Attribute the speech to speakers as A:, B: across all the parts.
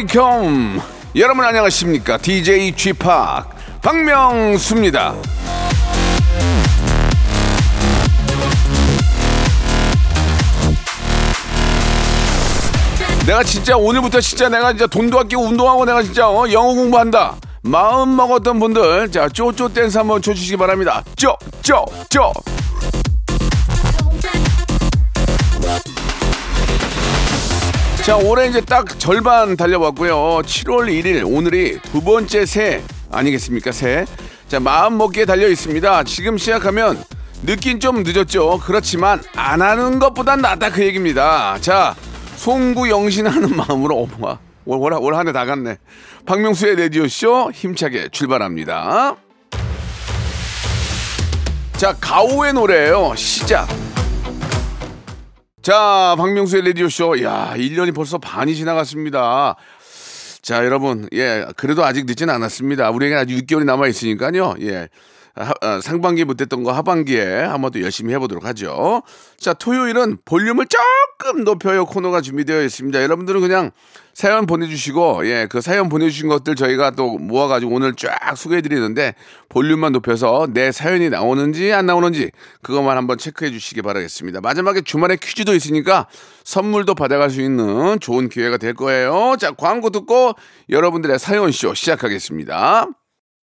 A: Welcome
B: 여러분 안녕하십니까? DJ P 박명수입니다. 내가 진짜 오늘부터 진짜 내가 진짜 돈도 아끼고 운동하고 내가 진짜 어, 영어 공부한다. 마음 먹었던 분들 자 쪼쪼 댄스 한번 쳐주시기 바랍니다. 쪼쪼쪼 자, 올해 이제 딱 절반 달려왔고요. 7월 1일 오늘이 두 번째 새 아니겠습니까? 새. 자, 마음 먹기에 달려 있습니다. 지금 시작하면 늦긴 좀 늦었죠. 그렇지만 안 하는 것보단 낫다 그 얘기입니다. 자, 송구 영신하는 마음으로 어머나 올, 올, 한 해 다 갔네. 박명수의 라디오 쇼 힘차게 출발합니다. 자, 가오의 노래예요. 시작. 자, 박명수의 라디오쇼. 야, 1년이 벌써 반이 지나갔습니다. 자, 여러분. 예, 그래도 아직 늦진 않았습니다. 우리에게 아직 6개월이 남아있으니까요. 예. 하- 어, 상반기에 못했던 거 하반기에 한번 또 열심히 해보도록 하죠. 자, 토요일은 볼륨을 조금 높여요 코너가 준비되어 있습니다. 여러분들은 그냥 사연 보내주시고, 예, 그 사연 보내주신 것들 저희가 또 모아가지고 오늘 쫙 소개해드리는데 볼륨만 높여서 내 사연이 나오는지 안 나오는지 그것만 한번 체크해 주시기 바라겠습니다. 마지막에 주말에 퀴즈도 있으니까 선물도 받아갈 수 있는 좋은 기회가 될 거예요. 자, 광고 듣고 여러분들의 사연쇼 시작하겠습니다.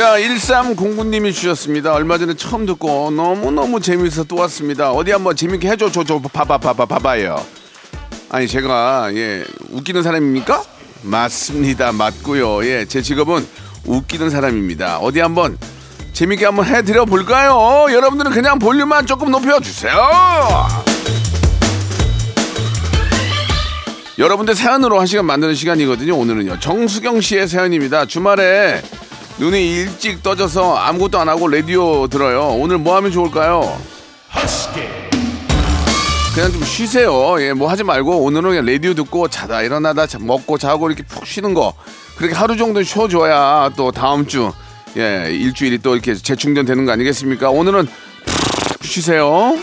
B: 자, 1309님이 주셨습니다. 얼마 전에 처음 듣고 너무너무 재미있어 또 왔습니다. 어디 한번 재밌게 해줘. 저, 저, 봐봐, 봐봐, 봐봐요. 아니, 제가, 예, 웃기는 사람입니까? 맞습니다. 맞고요. 예, 제 직업은 웃기는 사람입니다. 어디 한번 재밌게 한번 해드려 볼까요? 여러분들은 그냥 볼륨만 조금 높여주세요. 여러분들 사연으로 한 시간 만드는 시간이거든요. 오늘은요. 정수경 씨의 사연입니다. 주말에 눈이 일찍 떠져서 아무것도 안 하고 라디오 들어요. 오늘 뭐 하면 좋을까요? 그냥 좀 쉬세요. 예, 뭐 하지 말고 오늘은 그냥 라디오 듣고 자다 일어나다 자- 먹고 자고 이렇게 푹 쉬는 거. 그렇게 하루 정도 쉬어줘야 또 다음 주, 예, 일주일이 또 이렇게 재충전 되는 거 아니겠습니까? 오늘은 푹 쉬세요.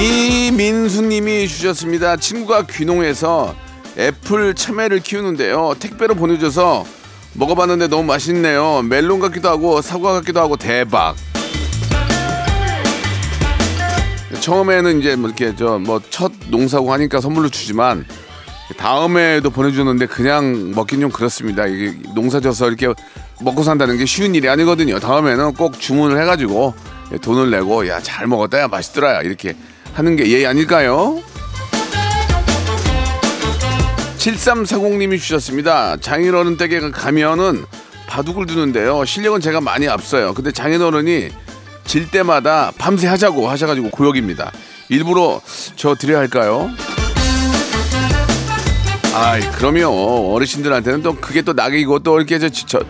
B: 이민수님이 주셨습니다. 친구가 귀농해서 애플 참외를 키우는데요. 택배로 보내줘서 먹어봤는데 너무 맛있네요. 멜론 같기도 하고 사과 같기도 하고 대박. 처음에는 이제 뭐 이렇게 저 뭐 첫 농사고 하니까 선물로 주지만 다음에도 보내주는데 그냥 먹긴 좀 그렇습니다. 이게 농사져서 이렇게 먹고 산다는 게 쉬운 일이 아니거든요. 다음에는 꼭 주문을 해가지고 돈을 내고 야 잘 먹었다 야 맛있더라 야 이렇게 하는 게 예의 아닐까요? 7340님이 주셨습니다. 장인어른 댁에 가면은 바둑을 두는데요. 실력은 제가 많이 앞서요. 근데 장인어른이 질 때마다 밤새 하자고 하셔가지고 고역입니다. 일부러 저 드려야 할까요? 아이 그럼요 어르신들한테는 또 그게 또 낙이고 또 이렇게 저, 저,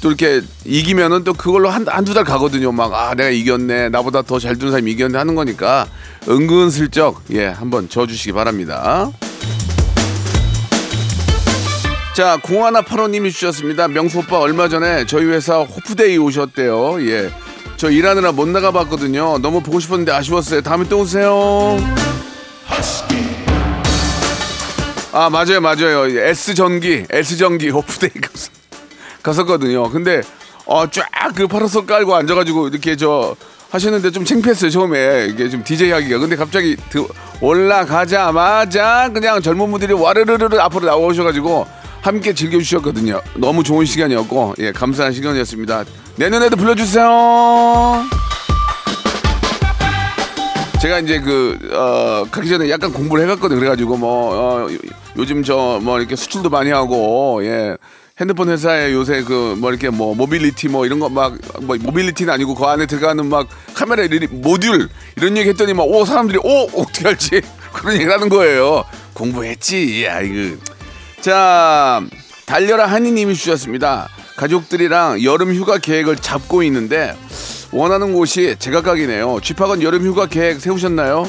B: 또 이렇게 이기면은 또 그걸로 한 한두 달 가거든요 막 아 내가 이겼네 나보다 더 잘 두는 사람이 이겼네 하는 거니까 은근슬쩍 예 한번 져주시기 바랍니다 자 공하나 파로님이 주셨습니다. 명수 오빠 얼마 전에 저희 회사 호프데이 오셨대요. 예 저 일하느라 못 나가봤거든요. 너무 보고 싶었는데 아쉬웠어요. 다음에 또 오세요. 아 맞아요 맞아요. S 전기 S 전기 오프데이 가서 갔었거든요. 근데 어 쫙그 파라솔 깔고 앉아가지고 이렇게 저 하셨는데 좀 창피했어요 처음에. 이게 좀 DJ 하기가. 근데 갑자기 드- 올라가자마자 그냥 젊은 분들이 와르르르 앞으로 나오셔가지고 함께 즐겨주셨거든요. 너무 좋은 시간이었고, 예, 감사한 시간이었습니다. 내년에도 불러주세요. 제가 이제 그, 어, 가기 전에 약간 공부를 해갔거든요. 그래가지고 뭐, 어, 요- 요즘 저 뭐 이렇게 수출도 많이 하고, 예. 핸드폰 회사에 요새 그 뭐 이렇게 뭐 모빌리티 뭐 이런 거 막 뭐 mobility는 아니고 그 안에 들어가는 막 카메라 리 모듈 이런 얘기 했더니 막 오 사람들이 오 어떻게 할지 그런 얘기를 하는 거예요. 공부했지. 야 이거 자, 달려라 한이님이 주셨습니다. 가족들이랑 여름 휴가 계획을 잡고 있는데 원하는 곳이 제각각이네요. 쥐팍은 여름 휴가 계획 세우셨나요?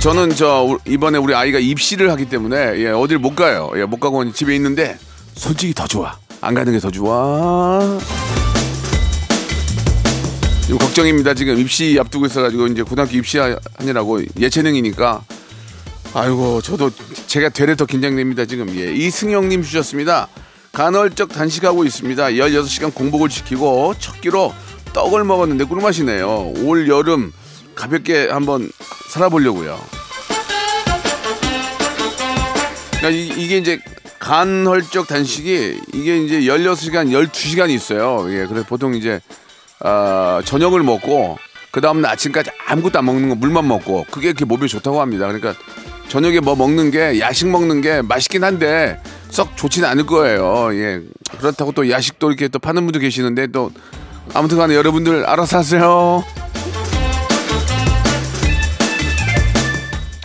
B: 저는 저 우- 이번에 우리 아이가 입시를 하기 때문에 예, 어딜 못 가요. 예, 못 가고 집에 있는데 솔직히 더 좋아. 안 가는 게 더 좋아. 걱정입니다. 지금 입시 앞두고 있어가지고 이제 고등학교 입시하느라고 예체능이니까 아이고 저도 제가 되레 더 긴장됩니다 지금. 예 이승영님 주셨습니다. 간헐적 단식하고 있습니다. 16시간 공복을 지키고 첫 끼로 떡을 먹었는데 꿀맛이네요. 올 여름 가볍게 한번 살아보려고요. 그러니까 이, 이게 이제 간헐적 단식이 이게 이제 16시간 12시간이 있어요. 예 그래서 보통 이제 아, 저녁을 먹고 그 다음날 아침까지 아무것도 안 먹는 거 물만 먹고 그게 이렇게 몸에 좋다고 합니다. 그러니까 저녁에 뭐 먹는 게 야식 먹는 게 맛있긴 한데 썩 좋지는 않을 거예요. 예 그렇다고 또 야식도 이렇게 또 파는 분도 계시는데 또 아무튼 간에 여러분들 알아서 하세요.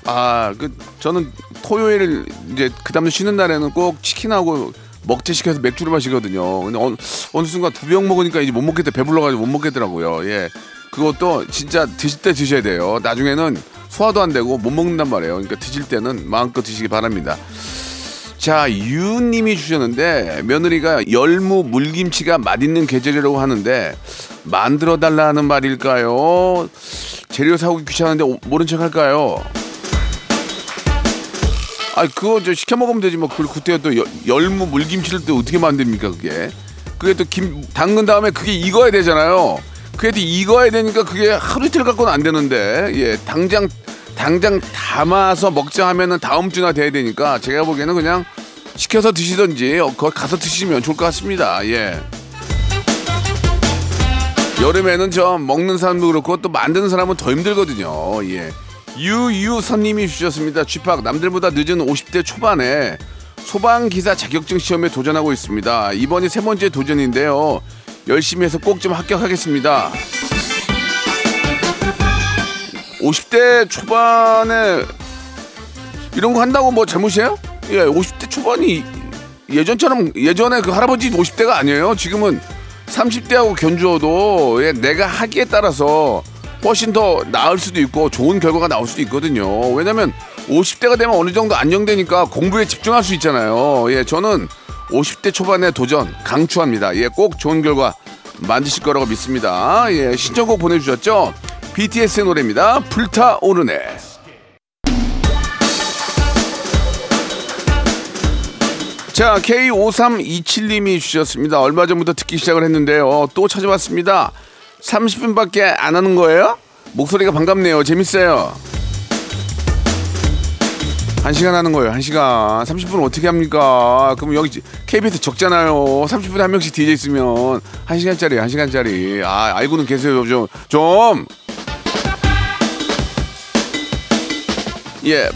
B: 아, 그 저는 토요일 이제 그 다음날 쉬는 날에는 꼭 치킨하고 먹태 시켜서 맥주를 마시거든요. 근데 어느, 어느 순간 두 병 먹으니까 이제 못 먹겠다 배불러가지고 못 먹겠더라고요. 예, 그것도 진짜 드실 때 드셔야 돼요. 나중에는 소화도 안 되고 못 먹는단 말이에요. 그러니까 드실 때는 마음껏 드시기 바랍니다. 자, 유님이 주셨는데 며느리가 열무 물김치가 맛있는 계절이라고 하는데 만들어 달라는 말일까요? 재료 사오기 귀찮은데 오- 모른 척 할까요? 아, 그거 저 시켜 먹으면 되지 뭐. 그 그때 또 열- 열무 물김치를 또 어떻게 만듭니까 그게? 그게 또 김 담근 다음에 그게 익어야 되잖아요. 또 익어야 되니까 그게 하루 이틀 갖고는 안 되는데 예 당장 당장 담아서 먹자 하면은 다음 주나 돼야 되니까 제가 보기에는 그냥 시켜서 드시던지 어, 거기 가서 드시면 좋을 것 같습니다. 예. 여름에는 저 먹는 사람도 그렇고 또 만드는 사람은 더 힘들거든요. 예. 유유선님이 주셨습니다. 쥐팍 남들보다 늦은 50대 초반에 소방기사 자격증 시험에 도전하고 있습니다. 이번이 세 번째 도전인데요. 열심히 해서 꼭 좀 합격하겠습니다. 50대 초반에 이런 거 한다고 뭐 잘못이에요? 예, 50대 초반이 예전처럼 예전에 그 할아버지 50대가 아니에요. 지금은 30대하고 견주어도 예, 내가 하기에 따라서 훨씬 더 나을 수도 있고 좋은 결과가 나올 수도 있거든요. 왜냐면 50대가 되면 어느 정도 안정되니까 공부에 집중할 수 있잖아요. 예, 저는 50대 초반의 도전 강추합니다. 예, 꼭 좋은 결과 만드실 거라고 믿습니다. 예, 신청곡 보내주셨죠? BTS의 노래입니다. 불타오르네. 자, K5327님이 주셨습니다. 얼마 전부터 듣기 시작을 했는데요. 또 찾아왔습니다. 30분밖에 안 하는 거예요? 목소리가 반갑네요. 재밌어요. 한 시간 하는 거예요. 한 시간. 30분 어떻게 합니까? 그럼 여기 KBS 적잖아요. 30분에 한 명씩 DJ 있으면 한 시간짜리, 한 시간짜리. 아, 알고는 계세요. 좀, 좀. 예.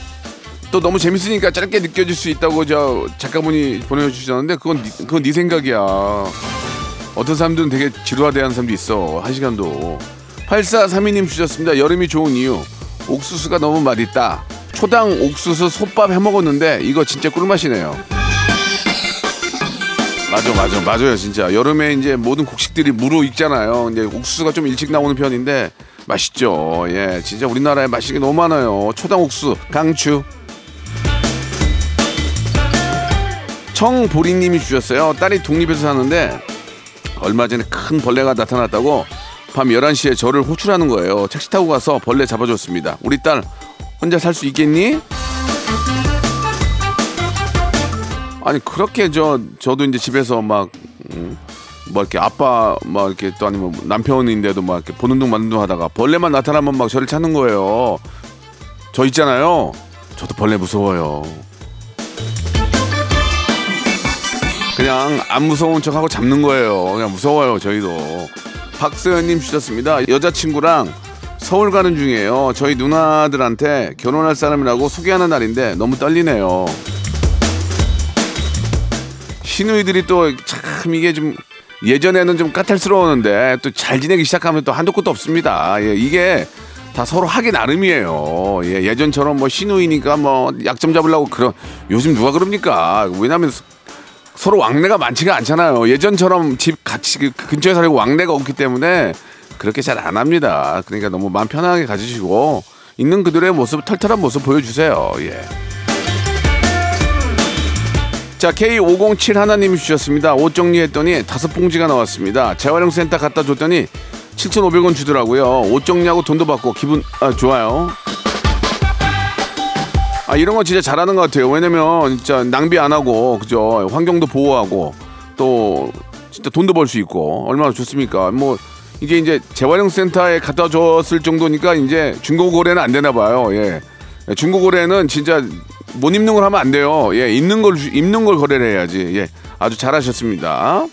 B: 또 너무 재밌으니까 짧게 느껴질 수 있다고 저 작가분이 보내주셨는데 그건 니- 그건 네 생각이야. 어떤 사람들은 되게 지루하대하는 사람도 있어. 한 시간도. 8432님 주셨습니다. 여름이 좋은 이유. 옥수수가 너무 맛있다. 초당 옥수수 솥밥 해 먹었는데 이거 진짜 꿀맛이네요. 맞아, 맞아, 맞아요, 진짜. 여름에 이제 모든 곡식들이 무로 익잖아요. 이제 옥수수가 좀 일찍 나오는 편인데 맛있죠. 예, 진짜 우리나라에 맛있는 게 너무 많아요. 초당 옥수, 강추. 청보리님이 주셨어요. 딸이 독립해서 사는데 얼마 전에 큰 벌레가 나타났다고 밤 11시에 저를 호출하는 거예요. 택시 타고 가서 벌레 잡아줬습니다. 우리 딸 혼자 살 수 있겠니? 아니 그렇게 저 저도 이제 집에서 막 음, 뭐 이렇게 아빠 막 이렇게 또 아니면 남편인데도 막 이렇게 보는 둥 마는 둥 하다가 벌레만 나타나면 막 저를 찾는 거예요. 저 있잖아요. 저도 벌레 무서워요. 그냥 안 무서운 척하고 잡는 거예요. 그냥 무서워요 저희도. 박서연님 주셨습니다. 여자친구랑 서울 가는 중이에요. 저희 누나들한테 결혼할 사람이라고 소개하는 날인데 너무 떨리네요. 시누이들이 또 참 이게 좀 예전에는 좀 까탈스러웠는데 또 잘 지내기 시작하면 또 한도 끝도 없습니다. 예, 이게 다 서로 하기 나름이에요. 예, 예전처럼 뭐 시누이니까 뭐 약점 잡으려고 그런 요즘 누가 그럽니까? 왜냐면 서- 서로 왕래가 많지가 않잖아요. 예전처럼 집 같이 그 근처에 살고 왕래가 없기 때문에 그렇게 잘 안 합니다. 그러니까 너무 마음 편하게 가지시고 있는 그들의 모습 털털한 모습 보여주세요. 예. 자 K507 하나님이 주셨습니다. 옷 정리했더니 다섯 봉지가 나왔습니다. 재활용 센터 갖다 줬더니 7,500원 주더라고요. 옷 정리하고 돈도 받고 기분 아, 좋아요. 아 이런 거 진짜 잘하는 것 같아요. 왜냐면 진짜 낭비 안 하고 그죠 환경도 보호하고 또 진짜 돈도 벌 수 있고 얼마나 좋습니까? 뭐 이게 이제 재활용 센터에 갖다 줬을 정도니까 이제 중고 거래는 안 되나 봐요. 예. 중고 거래는 진짜 못 입는 걸 하면 안 돼요. 예, 입는 걸 주- 입는 걸 거래를 해야지. 예, 아주 잘하셨습니다.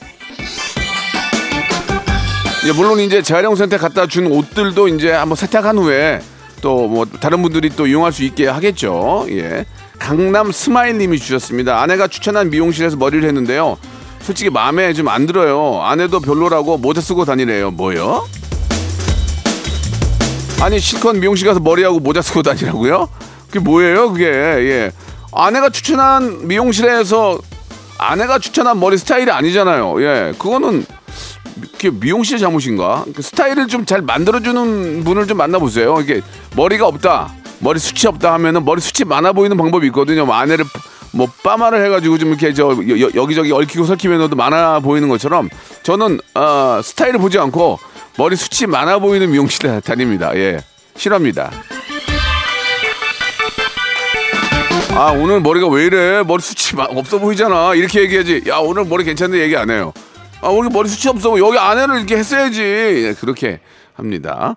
B: 예, 물론 이제 재활용 센터에 갖다 준 옷들도 이제 한번 세탁한 후에 또 뭐 다른 분들이 또 이용할 수 있게 하겠죠. 예. 강남 스마일님이 주셨습니다. 아내가 추천한 미용실에서 머리를 했는데요. 솔직히 마음에 좀 안 들어요. 아내도 별로라고 모자 쓰고 다니래요. 뭐요? 아니 실컷 미용실 가서 머리하고 모자 쓰고 다니라고요? 그게 뭐예요? 그게 예. 아내가 추천한 미용실에서 아내가 추천한 머리 스타일이 아니잖아요. 예, 그거는 그게 미용실 잘못인가? 그 스타일을 좀 잘 만들어주는 분을 좀 만나보세요. 이게 머리가 없다, 머리 숱이 없다 하면은 머리 숱이 많아 보이는 방법이 있거든요. 뭐 아내를 뭐 빠마를 해가지고 좀 이렇게 저 여- 여기저기 얽히고 설키면서도 많아 보이는 것처럼 저는 어, 스타일을 보지 않고 머리 숱이 많아 보이는 미용실에 다닙니다. 예, 싫어합니다. 아 오늘 머리가 왜 이래? 머리 숱이 마- 없어 보이잖아. 이렇게 얘기하지. 야 오늘 머리 괜찮은데 얘기 안 해요. 아 오늘 머리 숱이 없어 여기 안에를 이렇게 했어야지. 예, 그렇게 합니다.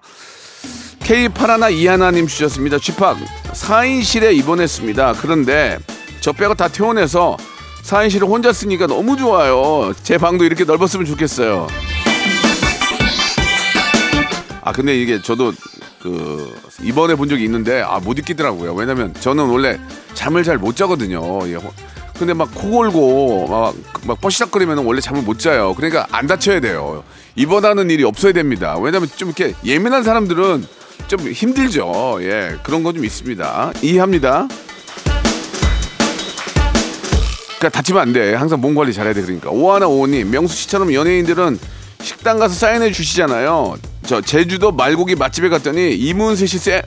B: K81 이하나님 주셨습니다. 쥐팍 4인실에 입원했습니다. 그런데 저 빼고 다 퇴원해서 4인실을 혼자 쓰니까 너무 좋아요 제 방도 이렇게 넓었으면 좋겠어요 아 근데 이게 저도 그 이번에 본 적이 있는데 아못 잊겠더라고요. 왜냐면 저는 원래 잠을 잘 못 자거든요. 예. 호- 근데 막 코 골고 막막 뻐시락거리면 원래 잠을 못 자요. 그러니까 안 다쳐야 돼요. 입원하는 일이 없어야 됩니다. 왜냐면 좀 이렇게 예민한 사람들은 좀 힘들죠. 예 그런 거 좀 있습니다. 이해합니다. 그러니까 다치면 안 돼. 항상 몸 관리 잘해야 돼. 그러니까 오하나 오님 명수 씨처럼 연예인들은 식당 가서 사인해 주시잖아요. 저 제주도 말고기 맛집에 갔더니 이문세 씨 세...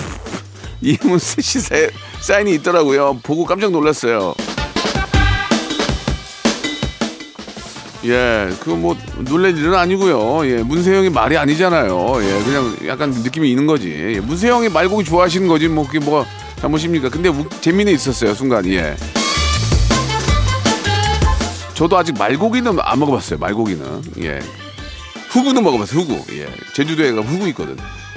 B: 이문세 씨 세... 사인이 있더라고요. 보고 깜짝 놀랐어요. 예, 그 뭐 놀랄 일은 아니고요. 예, 문세영이 말이 아니잖아요. 예, 그냥 약간 느낌이 있는 거지. 예, 문세영이 말고기 좋아하시는 거지 뭐 그게 뭐가 잘못입니까? 근데 우- 재미는 있었어요 순간. 예. 저도 아직 말고기는 안 먹어봤어요. 말고기는 예. 후구는 먹어봤어요. 후구. 예. 제주도에 가 후구 있거든.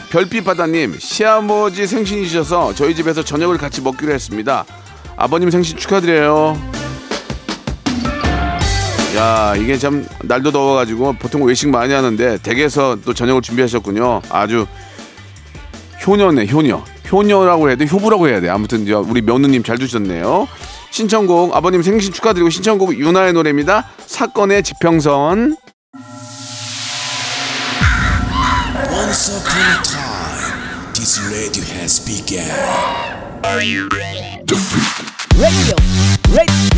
B: 별빛 바다님 시아버지 생신이셔서 저희 집에서 저녁을 같이 먹기로 했습니다. 아버님 생신 축하드려요. 야 이게 참 날도 더워가지고 보통 외식 많이 하는데 댁에서 또 저녁을 준비하셨군요. 아주 효녀네 효녀. 효녀라고 해야 돼 효부라고 해야 돼. 아무튼 저 우리 며느님 잘 두셨네요. 신청곡 아버님 생신 축하드리고 신청곡 윤아의 노래입니다. 사건의 지평선.
A: Once upon a time, this radio has begun.
C: radio, radio,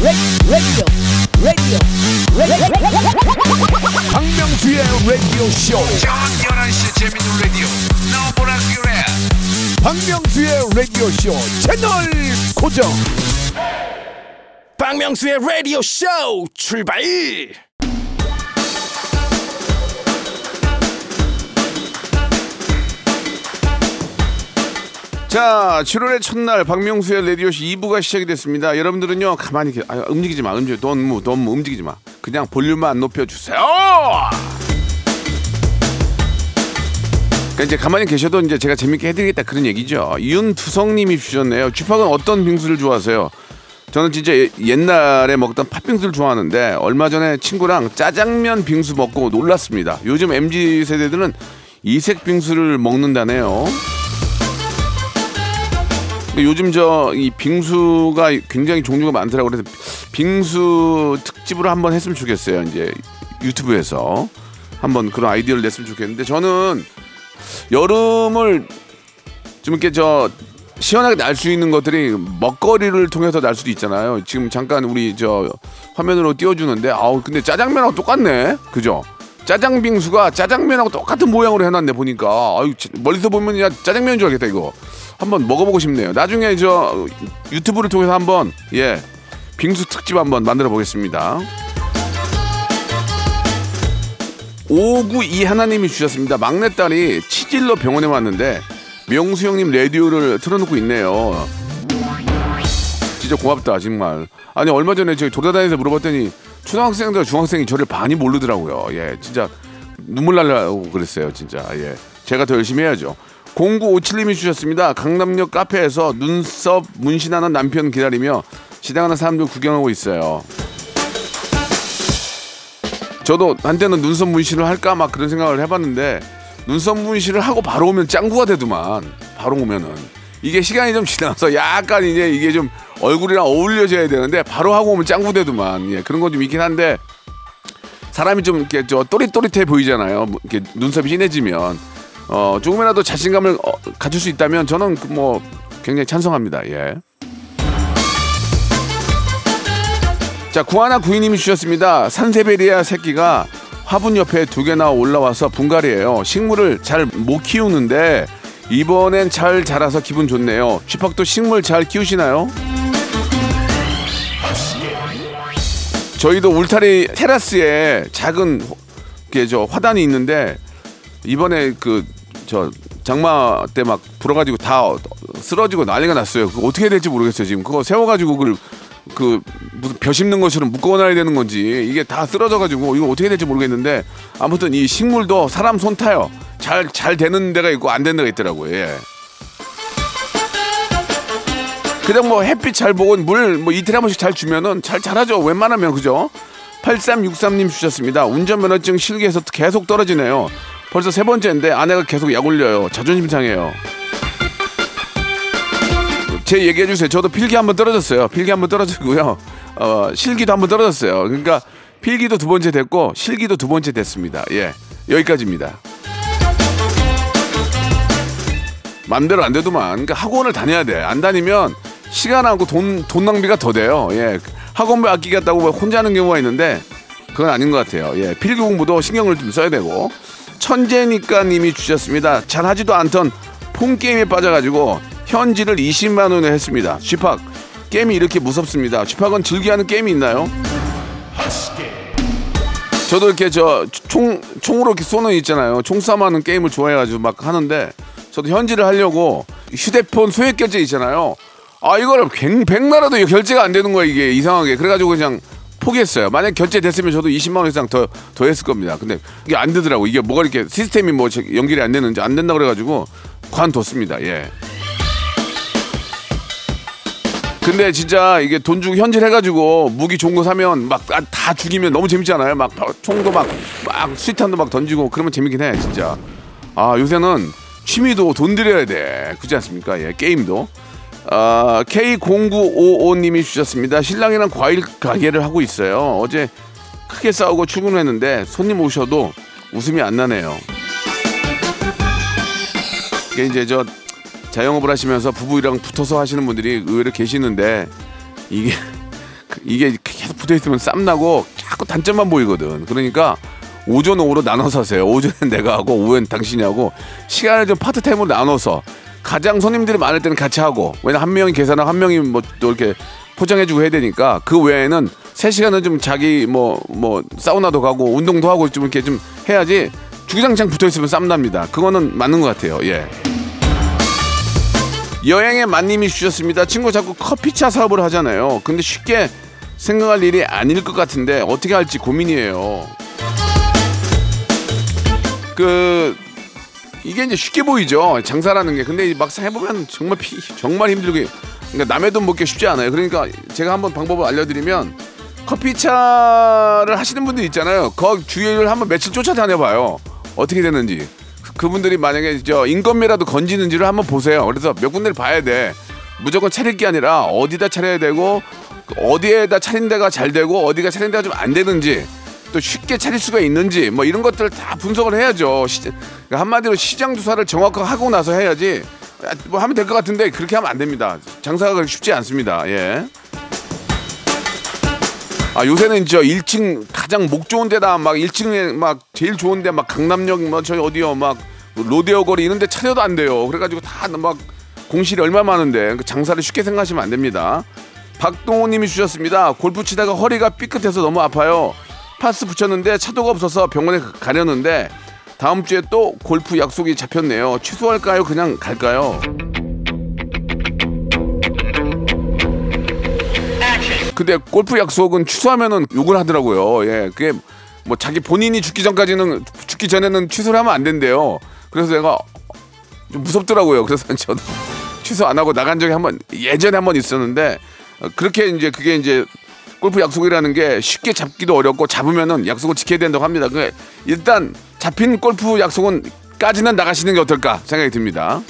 C: radio, radio, radio.
A: 박명수의 라디오 쇼.
B: 저녁 11시 재밌는 라디오. 너보라 그래.
A: 박명수의 라디오 쇼 채널 고정. 박명수의 라디오 쇼 출발.
B: 자, 7월의 첫날 박명수의 라디오 쇼 2부가 시작이 됐습니다. 여러분들은요, 가만히. 아, 움직이지 마. 움직이, 너무, 너무 움직이지 마. 그냥 볼륨만 안 높여 주세요. 그러니까 이제 가만히 계셔도 이제 제가 재밌게 해드리겠다 그런 얘기죠. 윤두성님이 주셨네요. 쥐팍은 어떤 빙수를 좋아하세요? 저는 진짜 예- 옛날에 먹던 팥빙수를 좋아하는데 얼마 전에 친구랑 짜장면 빙수 먹고 놀랐습니다. 요즘 MZ 세대들은 이색 빙수를 먹는다네요. 요즘 저 이 빙수가 굉장히 종류가 많더라고 그래서 빙수 특집으로 한번 했으면 좋겠어요. 이제 유튜브에서 한번 그런 아이디어를 냈으면 좋겠는데 저는 여름을 좀 이렇게 저 시원하게 날 수 있는 것들이 먹거리를 통해서 날 수도 있잖아요. 지금 잠깐 우리 저 화면으로 띄워주는데 아우 근데 짜장면하고 똑같네. 그죠? 짜장 빙수가 짜장면하고 똑같은 모양으로 해놨네 보니까 아유 치- 멀리서 보면 야 짜장면인 줄 알겠다 이거 한번 먹어보고 싶네요. 나중에 저 유튜브를 통해서 한번 예 빙수 특집 한번 만들어 보겠습니다. 592 하나님이 주셨습니다. 막내딸이 치질러 병원에 왔는데 명수 형님 라디오를 틀어놓고 있네요. 진짜 고맙다 정말. 아니 얼마 전에 저기 돌아다니면서 물어봤더니 초등학생들 중학생이 저를 많이 모르더라고요. 예, 진짜 눈물 날라고 그랬어요. 진짜 예, 제가 더 열심히 해야죠. 0957님이 주셨습니다. 강남역 카페에서 눈썹 문신하는 남편 기다리며 지나가는 사람들 구경하고 있어요. 저도 한때는 눈썹 문신을 할까 막 그런 생각을 해봤는데 눈썹 문신을 하고 바로 오면 짱구가 되더만 바로 오면은. 이게 시간이 좀 지나서 약간 이제 이게 좀 얼굴이랑 어울려져야 되는데 바로 하고 오면 짱구 되더만. 예 그런 건 좀 있긴 한데 사람이 좀 이렇게 저 또릿또릿해 보이잖아요. 뭐 이렇게 눈썹이 진해지면. 어 조금이라도 자신감을 어, 가질 수 있다면 저는 그뭐 굉장히 찬성합니다. 예. 자, 구하나 구이님이 주셨습니다. 산세베리아 새끼가 화분 옆에 두 개나 올라와서 분갈이에요. 식물을 잘 못 키우는데 이번엔 잘 자라서 기분 좋네요. 쥐팍도 식물 잘 키우시나요? 저희도 울타리 테라스에 작은 게저 화단이 있는데 이번에 그 저 장마 때 막 불어가지고 다 쓰러지고 난리가 났어요. 어떻게 될지 모르겠어요. 지금 그거 세워가지고 그걸 그 무슨 벼 심는 것처럼 묶어놔야 되는 건지 이게 다 쓰러져가지고 이거 어떻게 될지 모르겠는데 아무튼 이 식물도 사람 손 타요. 잘 잘 되는 데가 있고 안 되는 데가 있더라고요. 예. 그냥 뭐 햇빛 잘 보고 물 뭐 이틀에 한 번씩 잘 주면은 잘 자라죠. 웬만하면 그죠? 8363님 주셨습니다. 운전면허증 실기에서 계속 떨어지네요. 벌써 세 번째인데 아내가 계속 약 올려요. 자존심 상해요. 제 얘기해 주세요. 저도 필기 한번 떨어졌어요. 필기 한번 떨어지고요. 어, 실기도 한번 떨어졌어요. 그러니까 필기도 두 번째 됐고 실기도 두 번째 됐습니다. 예. 여기까지입니다. 맘대로 안 돼도만 그러니까 학원을 다녀야 돼. 안 다니면 시간하고 돈, 돈 낭비가 더 돼요. 예. 학원비 아끼겠다고 뭐 혼자 하는 경우가 있는데 그건 아닌 것 같아요. 예. 필기 공부도 신경을 좀 써야 되고 천재니까 님이 주셨습니다. 잘 하지도 않던 폰 게임에 빠져가지고 현질을 20만 원에 했습니다. 쥐팍 게임이 이렇게 무섭습니다. 쥐팍은 즐겨하는 게임이 있나요? 저도 이렇게 저 총 총으로 이렇게 쏘는 거 있잖아요. 총싸움하는 게임을 좋아해가지고 막 하는데 저도 현질을 하려고 휴대폰 소액 결제 있잖아요. 아 이거를 백, 백나라도 이거 결제가 안 되는 거야 이게 이상하게 그래가지고 그냥 포기했어요. 만약 결제됐으면 저도 20만 원 이상 더 더 했을 겁니다. 근데 이게 안 되더라고. 이게 뭐가 이렇게 시스템이 뭐 연결이 안 되는지 안 된다 그래가지고 관뒀습니다. 예. 근데 진짜 이게 돈 주고 현질 해가지고 무기 좋은 거 사면 막 다 죽이면 너무 재밌잖아요. 막 총도 막, 막 수탄도 막 던지고 그러면 재밌긴 해, 진짜. 아, 요새는 취미도 돈 들여야 돼. 그렇지 않습니까? 예, 게임도. 아, K0955님이 주셨습니다. 신랑이랑 과일 가게를 하고 있어요. 어제 크게 싸우고 출근했는데 손님 오셔도 웃음이 안 나네요. 이게 이제 저 자영업을 하시면서 부부랑 붙어서 하시는 분들이 의외로 계시는데 이게 이게 계속 붙어 있으면 쌈 나고 자꾸 단점만 보이거든. 그러니까 오전 오후로 나눠서 하세요. 오전엔 내가 하고 오후엔 당신이 하고 시간을 좀 파트타임으로 나눠서 가장 손님들이 많을 때는 같이 하고 왜냐 한 명이 계산하고 한 명이 뭐 또 이렇게 포장해주고 해야 되니까 그 외에는 세 시간은 좀 자기 뭐뭐 사우나도 가고 운동도 하고 좀 이렇게 좀 해야지 주구장창 붙어 있으면 쌈 납니다. 그거는 맞는 것 같아요. 예. 여행의 만님이 주셨습니다. 친구 자꾸 커피차 사업을 하잖아요. 근데 쉽게 생각할 일이 아닐 것 같은데 어떻게 할지 고민이에요. 그 이게 이제 쉽게 보이죠. 장사라는 게. 근데 막상 해보면 정말 피, 정말 힘들게 그러니까 남의 돈 먹기 쉽지 않아요. 그러니까 제가 한번 방법을 알려드리면 커피차를 하시는 분들 있잖아요. 그 주위를 한번 며칠 쫓아다녀봐요. 어떻게 되는지. 그분들이 만약에 저 인건비라도 건지는지를 한번 보세요. 그래서 몇 군데를 봐야 돼. 무조건 차릴 게 아니라 어디다 차려야 되고 어디에다 차린 데가 잘 되고 어디가 차린 데가 좀 안 되는지 또 쉽게 차릴 수가 있는지 뭐 이런 것들 다 분석을 해야죠. 시, 그러니까 한마디로 시장 조사를 정확하게 하고 나서 해야지 뭐 하면 될 것 같은데 그렇게 하면 안 됩니다. 장사가 그렇게 쉽지 않습니다. 예. 아 요새는 저 1층 가장 목 좋은 데다 막 1층에 막 제일 좋은 데 막 강남역 뭐 저기 어디요 막 로데오 거리 이런 데 차려도 안 돼요. 그래가지고 다 막 공실이 얼마 많은데 그 장사를 쉽게 생각하시면 안 됩니다. 박동호 님이 주셨습니다. 골프 치다가 허리가 삐끗해서 너무 아파요. 파스 붙였는데 차도가 없어서 병원에 가려는데 다음 주에 또 골프 약속이 잡혔네요. 취소할까요? 그냥 갈까요? 근데 골프 약속은 취소하면은 욕을 하더라고요. 예, 그게 뭐 자기 본인이 죽기 전까지는 죽기 전에는 취소를 하면 안 된대요. 그래서 내가 좀 무섭더라고요. 그래서 저도 취소 안 하고 나간 적이 한 번 예전에 한 번 있었는데 어, 그렇게 이제 그게 이제 골프 약속이라는 게 쉽게 잡기도 어렵고 잡으면은 약속을 지켜야 된다고 합니다. 그 일단 잡힌 골프 약속은 까지는 나가시는 게 어떨까 생각이 듭니다.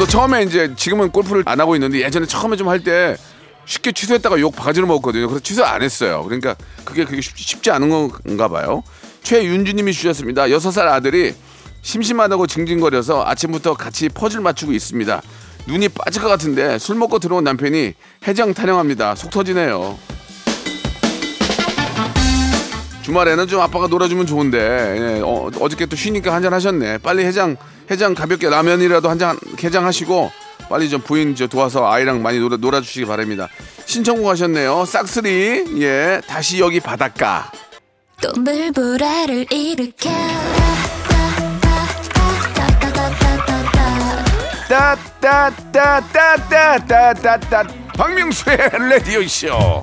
B: 저도 처음에 이제 지금은 골프를 안 하고 있는데 예전에 처음에 좀 할 때 쉽게 취소했다가 욕 바가지로 먹었거든요. 그래서 취소 안 했어요. 그러니까 그게 그게 쉽, 쉽지 않은 건가 봐요. 최윤주님이 주셨습니다. 여섯 살 아들이 심심하다고 징징거려서 아침부터 같이 퍼즐 맞추고 있습니다. 눈이 빠질 것 같은데 술 먹고 들어온 남편이 해장 타령합니다. 속 터지네요. 주말에는 좀 아빠가 놀아주면 좋은데 예, 어, 어저께 또 쉬니까 한잔 하셨네. 빨리 해장 해장 가볍게 라면이라도 한 잔 해장하시고 빨리 좀 부인 저 도와서 아이랑 많이 놀아, 놀아주시기 바랍니다. 신청곡 하셨네요. 싹쓸이 예 다시 여기 바닷가.
D: 또 물보라를 일으켜
B: 따따따따따따따따 박명수의 라디오 쇼.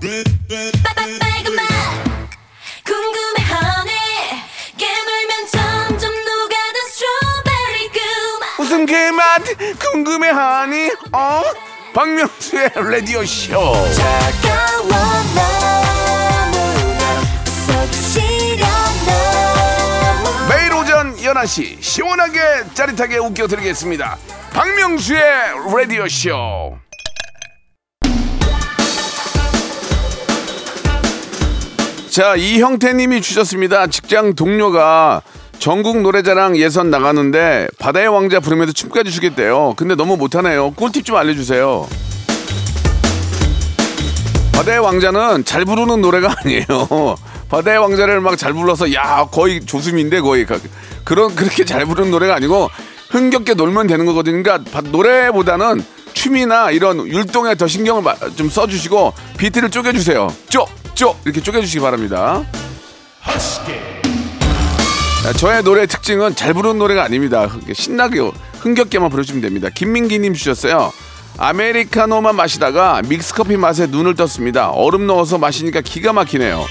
B: 무슨 그맛 궁금해하니? 어? 박명수의 라디오 쇼. 매일 오전 11시 시원하게 짜릿하게 웃겨드리겠습니다. 박명수의 라디오 쇼. 자, 이형태님이 주셨습니다. 직장 동료가 전국 노래자랑 예선 나가는데 바다의 왕자 부르면서 춤까지 추겠대요. 근데 너무 못하네요. 꿀팁 좀 알려주세요. 바다의 왕자는 잘 부르는 노래가 아니에요. 바다의 왕자를 막 잘 불러서 야 거의 조수미인데 거의 가- 그런 그렇게 잘 부르는 노래가 아니고 흥겹게 놀면 되는 거거든요. 그러니까 바- 노래보다는 춤이나 이런 율동에 더 신경을 마- 좀 써주시고 비트를 쪼개주세요. 쪼 쪼 이렇게 쪼개주시기 바랍니다. 자, 저의 노래 특징은 잘 부르는 노래가 아닙니다. 신나게 흥겹게만 부르시면 됩니다. 김민기님 주셨어요. 아메리카노만 마시다가 믹스커피 맛에 눈을 떴습니다. 얼음 넣어서 마시니까 기가 막히네요.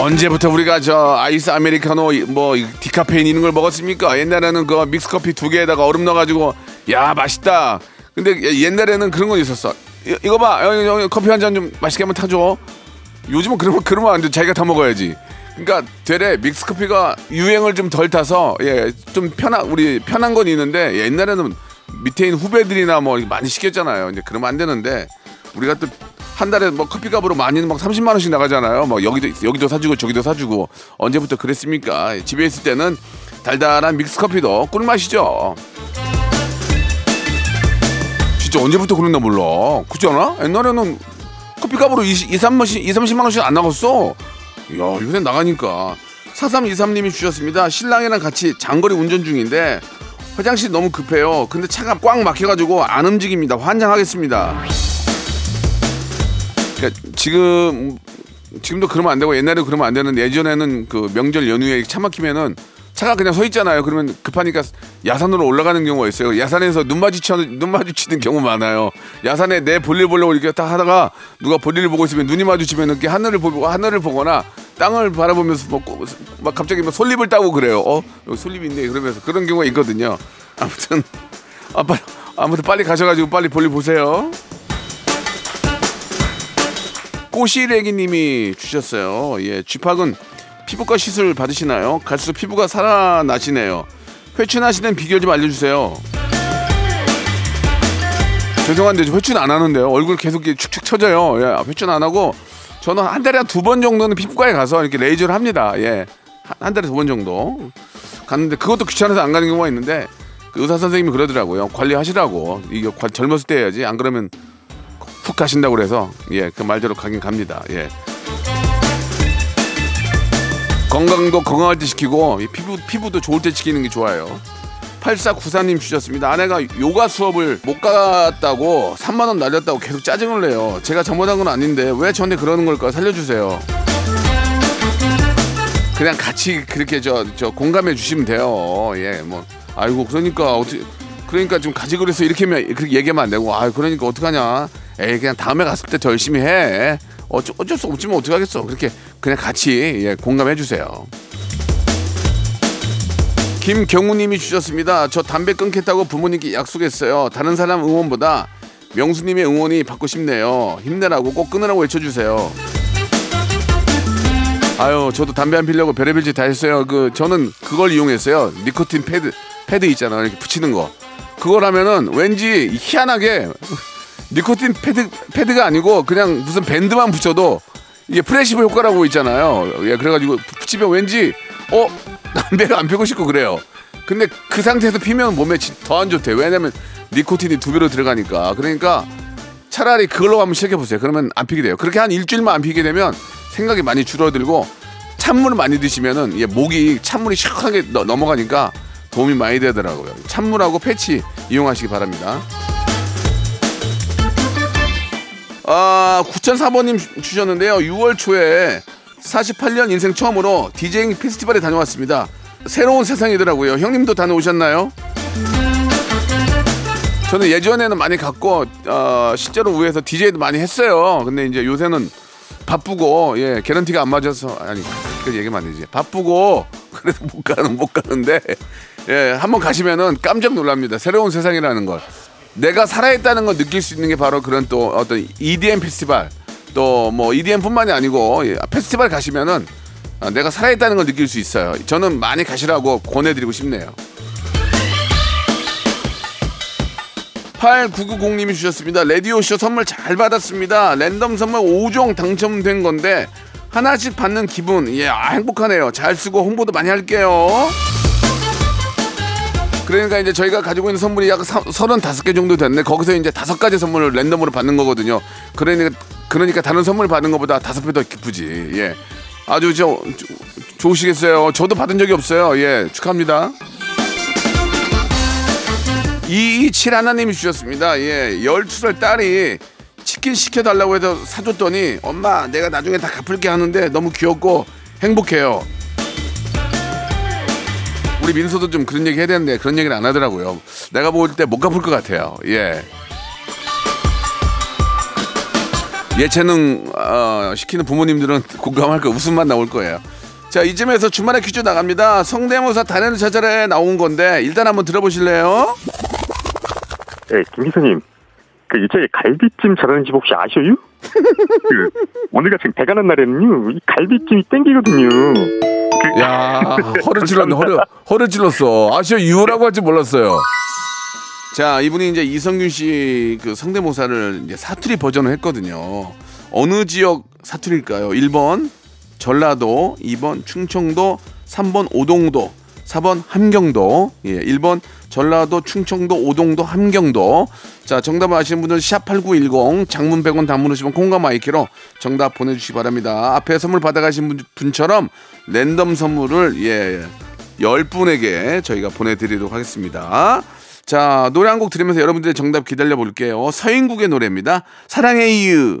B: 언제부터 우리가 저 아이스 아메리카노 뭐 디카페인 이런 걸 먹었습니까? 옛날에는 그 믹스커피 두 개에다가 얼음 넣어가지고 야 맛있다. 근데 예- 옛날에는 그런 건 있었어. 이, 이거 봐, 여기, 여기 커피 한 잔 좀 맛있게 한번 타줘. 요즘은 그러면 그러면 안 돼. 자기가 타 먹어야지. 그러니까 되레 믹스 커피가 유행을 좀 덜 타서 예 좀 편한 우리 편한 건 있는데 옛날에는 밑에 있는 후배들이나 뭐 많이 시켰잖아요. 이제 그러면 안 되는데 우리가 또 한 달에 뭐 커피 값으로 많이는 막 30만 원씩 나가잖아요. 뭐 여기도 여기도 사주고 저기도 사주고 언제부터 그랬습니까? 집에 있을 때는 달달한 믹스 커피도 꿀맛이죠. 진짜 언제부터 그랬나 몰라. 그렇지 않아? 옛날에는 커피값으로 20, 2, 3만씩, 2, 30만 원씩 안 나갔어. 이야, 요새 나가니까. 4323님이 주셨습니다. 신랑이랑 같이 장거리 운전 중인데 화장실 너무 급해요. 근데 차가 꽉 막혀가지고 안 움직입니다. 환장하겠습니다. 그러니까 지금 지금도 그러면 안 되고 옛날에 그러면 안 되는데 예전에는 그 명절 연휴에 차 막히면은 차가 그냥 서 있잖아요. 그러면 급하니까 야산으로 올라가는 경우가 있어요. 야산에서 눈 마주치는 눈 마주치는 경우 많아요. 야산에 내 볼일 보려고 이렇게 딱 하다가 누가 볼일을 보고 있으면 눈이 마주치면 이렇게 하늘을 보고 하늘을 보거나 땅을 바라보면서 뭐 꼭- 막 갑자기 막 솔잎을 따고 그래요. 어 여기 솔잎이 있네 그러면서 그런 경우가 있거든요. 아무튼 아, 빨리, 아무튼 빨리 가셔가지고 빨리 볼일 보세요. 꼬시래기님이 주셨어요. 예, 쥐팍은 피부과 시술 받으시나요? 갈수록 피부가 살아나시네요. 회춘하시는 비결 좀 알려주세요. 죄송한데 저 회춘 안 하는데요. 얼굴 계속 축축 처져요. 예, 회춘 안 하고 저는 한 달에 한 두 번 정도는 피부과에 가서 이렇게 레이저를 합니다. 예, 한, 한 달에 두 번 정도 갔는데 그것도 귀찮아서 안 가는 경우가 있는데 그 의사 선생님이 그러더라고요. 관리하시라고 이게 관- 젊었을 때 해야지 안 그러면 푹 가신다고 그래서 예 그 말대로 가긴 갑니다. 예. 건강도 건강할 때 시키고 이 피부 피부도 좋을 때 지키는 게 좋아요. 8494님 주셨습니다. 아내가 요가 수업을 못 갔다고 3만 원 날렸다고 계속 짜증을 내요. 제가 잘못한 건 아닌데 왜 저한테 그러는 걸까 살려주세요. 그냥 같이 그렇게 저 저 공감해 주시면 돼요. 예, 뭐 아이고 그러니까 어떻게 그러니까 좀 가지 그래서 이렇게 얘기하면 안 되고 아 그러니까 어떡하냐. 에이 그냥 다음에 갔을 때 더 열심히 해. 어쩔, 어쩔 수 없지만 어떡하겠어. 그렇게 그냥 같이 예, 공감해 주세요. 김경우님이 주셨습니다. 저 담배 끊겠다고 부모님께 약속했어요. 다른 사람 응원보다 명수님의 응원이 받고 싶네요. 힘내라고 꼭 끊으라고 외쳐주세요. 아유, 저도 담배 안 피려고 별의별 짓 다 했어요. 그 저는 그걸 이용했어요. 니코틴 패드 패드 있잖아, 이렇게 붙이는 거. 그걸 하면은 왠지 희한하게 니코틴 패드 패드가 아니고 그냥 무슨 밴드만 붙여도 이게 플라시보 효과라고 있잖아요. 예, 그래가지고 붙이면 왠지 어 담배가 안 피고 싶고 그래요. 근데 그 상태에서 피면 몸에 더 안 좋대. 왜냐면 니코틴이 두 배로 들어가니까. 그러니까 차라리 그걸로 한번 시작해 보세요. 그러면 안 피게 돼요. 그렇게 한 일주일만 안 피게 되면 생각이 많이 줄어들고 찬물을 많이 드시면은 예, 목이 찬물이 시원하게 너- 넘어가니까 도움이 많이 되더라고요. 찬물하고 패치 이용하시기 바랍니다. 아, 9004번님 주셨는데요. 6월 초에 48년 인생 처음으로 디제잉 페스티벌에 다녀왔습니다. 새로운 세상이더라고요. 형님도 다녀오셨나요? 저는 예전에는 많이 갔고 어, 실제로 위에서 DJ도 많이 했어요. 근데 이제 요새는 바쁘고 예 개런티가 안 맞아서 아니 그 얘기만 안 되지. 바쁘고 그래서 못 가는 못 가는데 예 한번 가시면은 깜짝 놀랍니다. 새로운 세상이라는 걸 내가 살아있다는 걸 느낄 수 있는 게 바로 그런 또 어떤 EDM 페스티벌 또 뭐 EDM뿐만이 아니고 예, 페스티벌 가시면은 아, 내가 살아있다는 걸 느낄 수 있어요. 저는 많이 가시라고 권해드리고 싶네요. 8990님이 주셨습니다. 라디오쇼 선물 잘 받았습니다. 랜덤 선물 5종 당첨된 건데 하나씩 받는 기분 예 아, 행복하네요. 잘 쓰고 홍보도 많이 할게요. 그러니까 이제 저희가 가지고 있는 선물이 약 35개 정도 됐네. 거기서 이제 다섯 가지 선물을 랜덤으로 받는 거거든요. 그러니까 그러니까 다른 선물 받는 것보다 다섯 배 더 기쁘지. 예. 아주 저, 저 좋으시겠어요. 저도 받은 적이 없어요. 예. 축하합니다. 227 하나님이 주셨습니다. 예, 12살 딸이 치킨 시켜달라고 해서 사줬더니 엄마 내가 나중에 다 갚을게 하는데 너무 귀엽고 행복해요. 우리 민서도 좀 그런 얘기 해야 되는데 그런 얘기를 안 하더라고요. 내가 볼 때 못 갚을 것 같아요. 예. 예체능 어, 시키는 부모님들은 공감할 거 웃음만 나올 거예요. 자 이쯤에서 주말에 퀴즈 나갑니다. 성대모사 단연을 찾아라 나온 건데 일단 한번 들어보실래요?
E: 네, 김 기사님. 그 이쪽에 갈비찜 잘하는 집 혹시 아셔요? 그 오늘 같은 배가 난 날에는요, 이 갈비찜이 땡기거든요. 그,
B: 야 허를 찔렀네 허를. 허를 찔렀어. 아시오 유라고 할 줄 몰랐어요. 자 이분이 이제 이성균 씨 그 성대모사를 이제 사투리 버전을 했거든요. 어느 지역 사투리일까요? 1번 전라도 2번 충청도 3번 오동도 4번 함경도. 예 1번 전라도 충청도 오동도 함경도. 자 정답 아시는 분들 샵8910 장문 100원 단문 50원 콩과 마이키로 정답 보내주시기 바랍니다. 앞에 선물 받아가신 분, 분처럼 랜덤 선물을 예 10분에게 저희가 보내드리도록 하겠습니다. 자 노래 한 곡 들으면서 여러분들의 정답 기다려 볼게요. 서인국의 노래입니다. 사랑해 U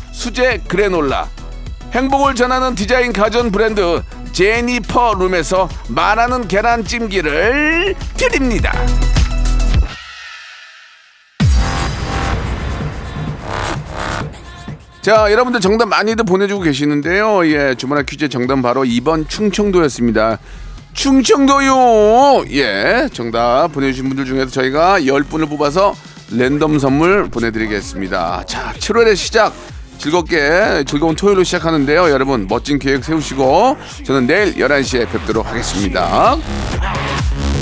B: 수제 그래놀라 행복을 전하는 디자인 가전 브랜드 제니퍼 룸에서 말하는 계란찜기를 드립니다. 자, 여러분들 정답 많이들 보내주고 계시는데요. 예, 주말의 퀴즈 정답 바로 2번 충청도였습니다. 충청도요! 예, 정답 보내주신 분들 중에서 저희가 10분을 뽑아서 랜덤 선물 보내드리겠습니다. 자, 7월의 시작. 즐겁게 즐거운 토요일로 시작하는데요. 여러분 멋진 계획 세우시고 저는 내일 11시에 뵙도록 하겠습니다.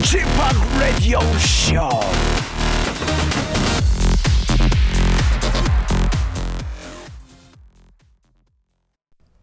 A: 지팍 라디오 쇼